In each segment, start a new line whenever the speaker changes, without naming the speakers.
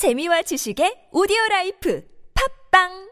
재미와 지식의 오디오 라이프. 팝빵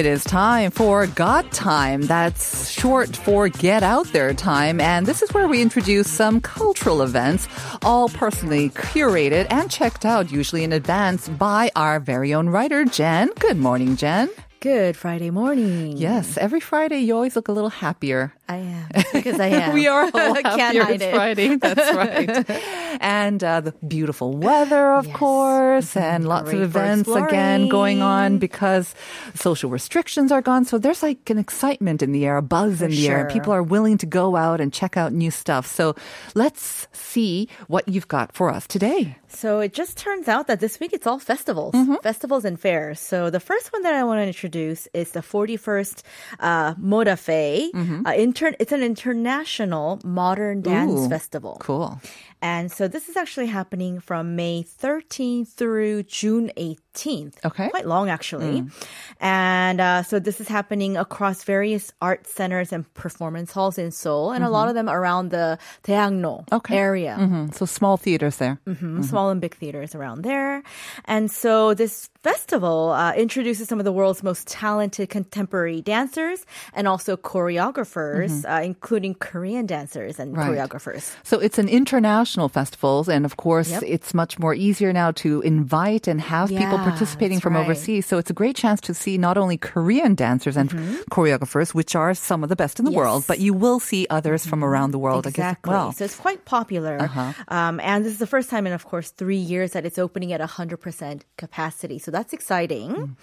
it is time for Got Time. That's short for Get Out There Time. And this is where we introduce some cultural events, all personally curated and checked out, usually in advance, by our very own writer, Jen. Good morning, Jen.
Good Friday morning.
Yes, every Friday you always look a little happier.
I am because I am.
we are
oh, all
happier. It's. Friday. That's right. and uh, the beautiful weather, of
Yes.
course, and lots of events again going on because social restrictions are gone. So there's like an excitement in the air, a buzz in the air.
sure.
People are willing to go out and check out new stuff. So let's see what you've got for us today.
So it just turns out that this week it's all festivals,
Mm-hmm.
festivals and fairs. So the first one that I want to introduce is the 41st uh, Modafe.
Mm-hmm.
Uh, intern- it's an international modern dance
Ooh,
festival.
Cool.
And so this is actually happening from May 13th through June 18th.
Okay. Mm.
Quite long, actually. And uh, so this is happening across various art centers and performance halls in Seoul, and a lot of them around the Daehangno
Mm-hmm. Okay.
area.
hmm So small theaters there.
Mhm, Small and big theaters around there. And so this festival uh, introduces some of the world's most talented contemporary dancers and also choreographers, uh, including Korean dancers and
Mm-hmm. Right.
choreographers.
So it's an international festival, and of course,
Yep.
it's much more easier now to invite and have people
Yeah,
participating from
right.
overseas. So it's a great chance to see not only Korean dancers and choreographers, which are some of the best in the world,
Mm-hmm. Yes. Mm-hmm.
but you will see others from around the world
Exactly.
I guess, as well. Uh-huh.
So it's quite popular. Um, and this is the first time in, of course, three years that it's opening at 100% capacity. So that's exciting.
Mm.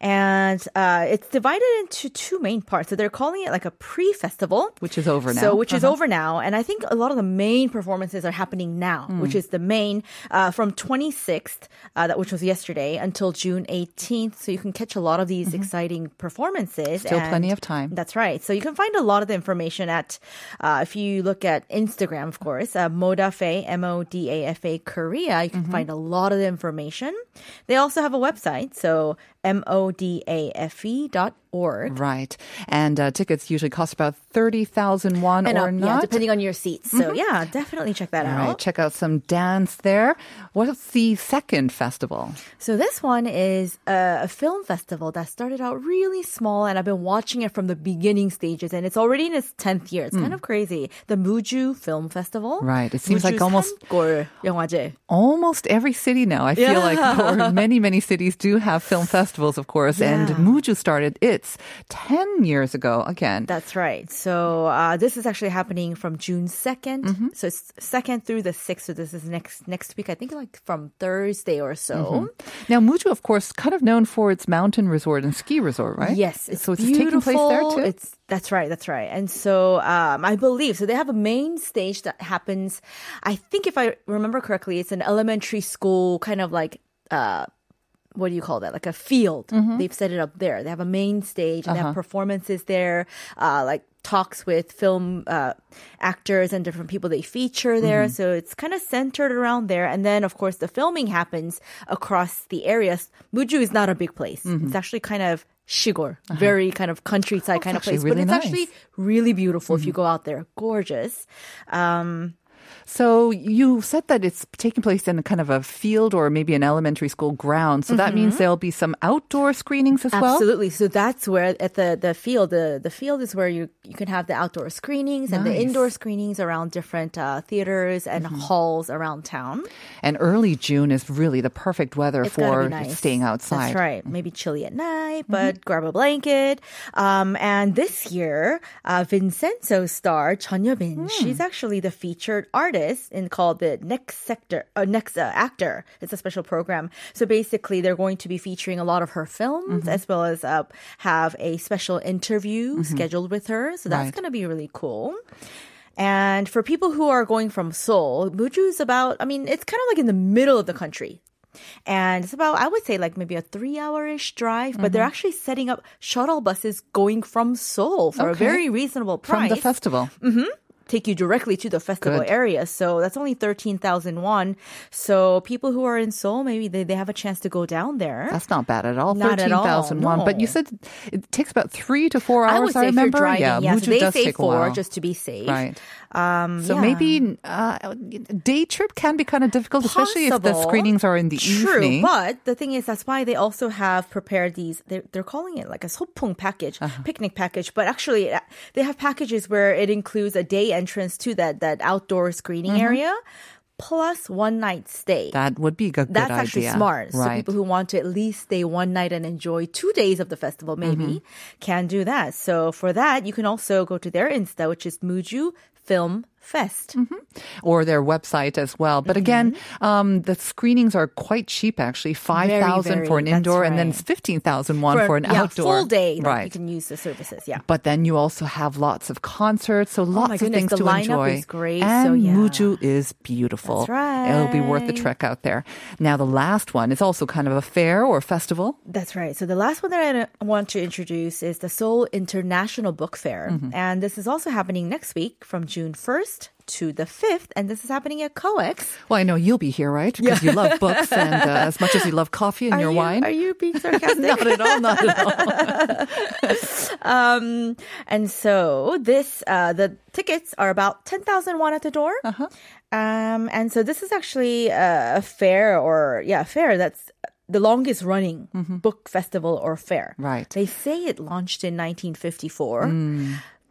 And uh, it's divided into two main parts. So they're calling it like a pre-festival.
Which is over now.
So, which is
Uh-huh.
over now. And I think a lot of the main performances are happening now,
Mm.
which is the main uh, from 26th, uh, that which was yesterday, until June 18th. So you can catch a lot of these exciting performances.
Mm-hmm. Still plenty of time.
That's right. So you can find a lot of the information at, uh, if you look at Instagram, of course, uh, Modafe, M-O-D-A-F-A Korea, you can
Mm-hmm.
find a lot of the information. They also have a website, so M-O-D-A-F-E dot org.
Right. And uh, tickets usually cost about 30,000 won
And
or
up,
not.
yeah, depending on your seats. So yeah, definitely check that
All
out.
right, check out some dance there. What's the second festival?
So this one is a, a film festival that started out really small, and I've been watching it from the beginning stages, and it's already in its tenth year. It's kind of crazy. The Muju Film Festival.
Hmm. Right. It seems like
무주
almost-
산골 영화제.
almost every city now. I feel like, or many, many cities do have film festivals, of course. And
Yeah.
Muju started its 10 years ago again.
That's right. So uh, this is actually happening from June 2nd.
Mm-hmm.
So it's second through the sixth. So this is next next week. I think like from Thursday or so.
now, Muju, of course, kind of known for its mountain resort and ski resort, right?
Yes, it's
so it's
beautiful.
taking place there too.
It's that's right, that's right. And so um, I believe so. They have a main stage that happens. I think if I remember correctly, it's an elementary school kind of like. Uh, what do you call that? Like a field.
Mm-hmm.
They've set it up there. They have a main stage and
Uh-huh.
have performances there, uh, like talks with film uh, actors and different people they feature there.
Mm-hmm.
So it's kind of centered around there. And then, of course, the filming happens across the areas. Muju is not a big place.
Mm-hmm.
It's actually kind of shigor, very kind of countryside kind of
Uh-huh.
place.
really
but it's
nice. Mm-hmm.
actually really beautiful if you go out there. Gorgeous. Um,
So you said that it's taking place in a kind of a field or maybe an elementary school ground. So that means there'll be some outdoor screenings as well.
Absolutely. So that's where at the the field the the field is where you you can have the outdoor screenings and the indoor screenings around different uh, theaters and
Mm-hmm.
halls around town.
And early June is really the perfect weather
It's
for
nice.
staying outside.
That's right. Maybe chilly at night,
Mm-hmm.
but grab a blanket. Um, and this year, uh, Vincenzo star Chun
Hmm.
Bin, she's actually the featured artist in called the Next Sector, uh, Next uh, Actor. It's a special program. So basically, they're going to be featuring a lot of her films
Mm-hmm.
as well as uh, have a special interview scheduled with her. So that's
Right.
going to be really cool. And for people who are going from Seoul, Muju is about, I mean, it's kind of like in the middle of the country. And it's about, I would say, like maybe a three hour ish drive, but they're
Mm-hmm.
actually setting up shuttle buses going from Seoul for a very reasonable price.
From the festival.
Take you directly to the festival
Good.
area. So that's only 13,000 won. So people who are in Seoul, maybe they, they have a chance to go down there.
That's not bad at all.
Not at all,
13,001. But you said it takes about three to four hours,
I would say
remember.
if you're driving,
yeah,
yeah, so they say four just to be safe.
Right.
Um,
So
yeah.
maybe uh, day trip can be kind of difficult, especially if the screenings are in the
True,
evening.
but the thing is, that's why they also have prepared these. They're, they're calling it like a sopung package,
Uh-huh.
picnic package. But actually, uh, they have packages where it includes a day entrance to that that outdoor screening
Mm-hmm.
area, plus one night stay.
that would be a good
That's
idea.
actually smart. So people who want to at least stay one night and enjoy two days of the festival maybe
Mm-hmm.
can do that. So for that, you can also go to their Insta, which is Muju Film Fest.
or their website as well. But again, um, the screenings are quite cheap actually. 5,000 for an indoor
that's
and then 15,000 won for, an
yeah,
outdoor.
full day.
Right.
You can use the services. Yeah.
But then you also have lots of concerts, so lots
Oh
of
goodness,
things
the
to
lineup
enjoy.
is great,
And
so yeah.
Muju is beautiful.
That's
It'll be worth the trek out there. Now the last one is also kind of a fair or festival.
That's right. So the last one that I want to introduce is the Seoul International Book Fair.
Mm-hmm.
And this is also happening next week from June 1st to the 5th. And this is happening at COEX.
Well, I know you'll be here, right? Because you love books and uh, as much as you love coffee and
Are
your
you,
wine.
Are you being sarcastic?
not at all, not at all.
Um, and so this, uh, the tickets are about 10,000 won at the door.
Uh-huh.
Um, and so this is actually a, fair or, yeah, a fair that's the longest running book festival or fair.
Mm-hmm. Right.
They say it launched in 1954.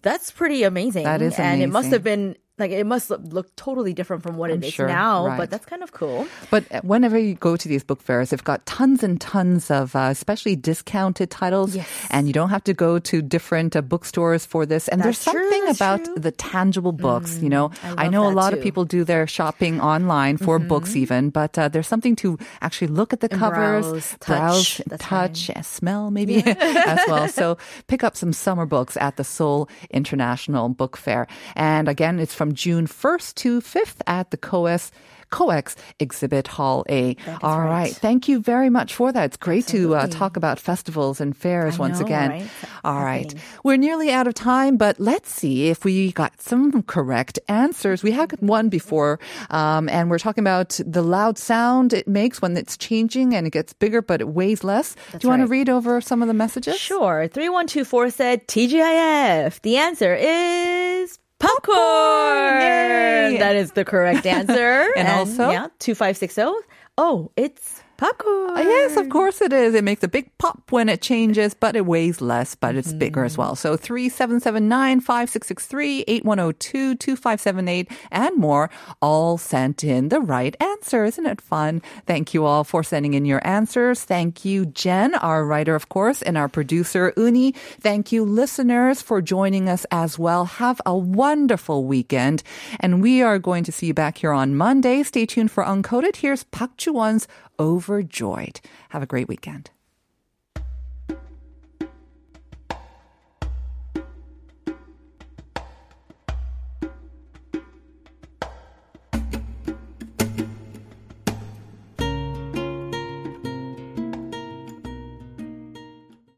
That's pretty amazing.
Mm. That is
And it must have been, like, it must look, look totally different from what
I'm
it is
sure,
now,
right.
but that's kind of cool.
But whenever you go to these book fairs, they've got tons and tons of, uh, especially discounted titles,
Yes.
and you don't have to go to different uh, bookstores for this. And there's
That's true,
something
that's
about
true.
the tangible books. you know,
I
I, know a lot of people do their shopping online for books, even, but uh, there's something to actually look at the
And
covers,
browse, touch. That's
touch, uh, smell, maybe as well. So pick up some summer books at the Seoul International Book Fair, and again, it's from June 1st to 5th at the COEX. COEX Exhibit Hall A. All
right.
right. Thank you very much for that. It's great to uh, talk about festivals and fairs
I
once
know,
again.
right?
All right. We're nearly out of time, but let's see if we got some correct answers. We had one before, um, and we're talking about the loud sound it makes when it's changing and it gets bigger, but it weighs less. Do you want to read over some of the messages?
Sure. 3124 said TGIF. The answer is popcorn.
Yay.
That is the correct answer.
And also?
Yeah, 2560. Oh, it's popcorn.
Uh, yes, of course it is. It makes a big pop when it changes, but it weighs less, but it's bigger as well. So 3779 5663 8102 2578 and more all sent in the right answer. Isn't it fun? Thank you all for sending in your answers. Thank you, Jen, our writer, of course, and our producer, Uni. Thank you, listeners, for joining us as well. Have a wonderful weekend. And we are going to see you back here on Monday. Stay tuned for Uncoded. Here's Park Ju-won's Overjoyed. Have a great weekend.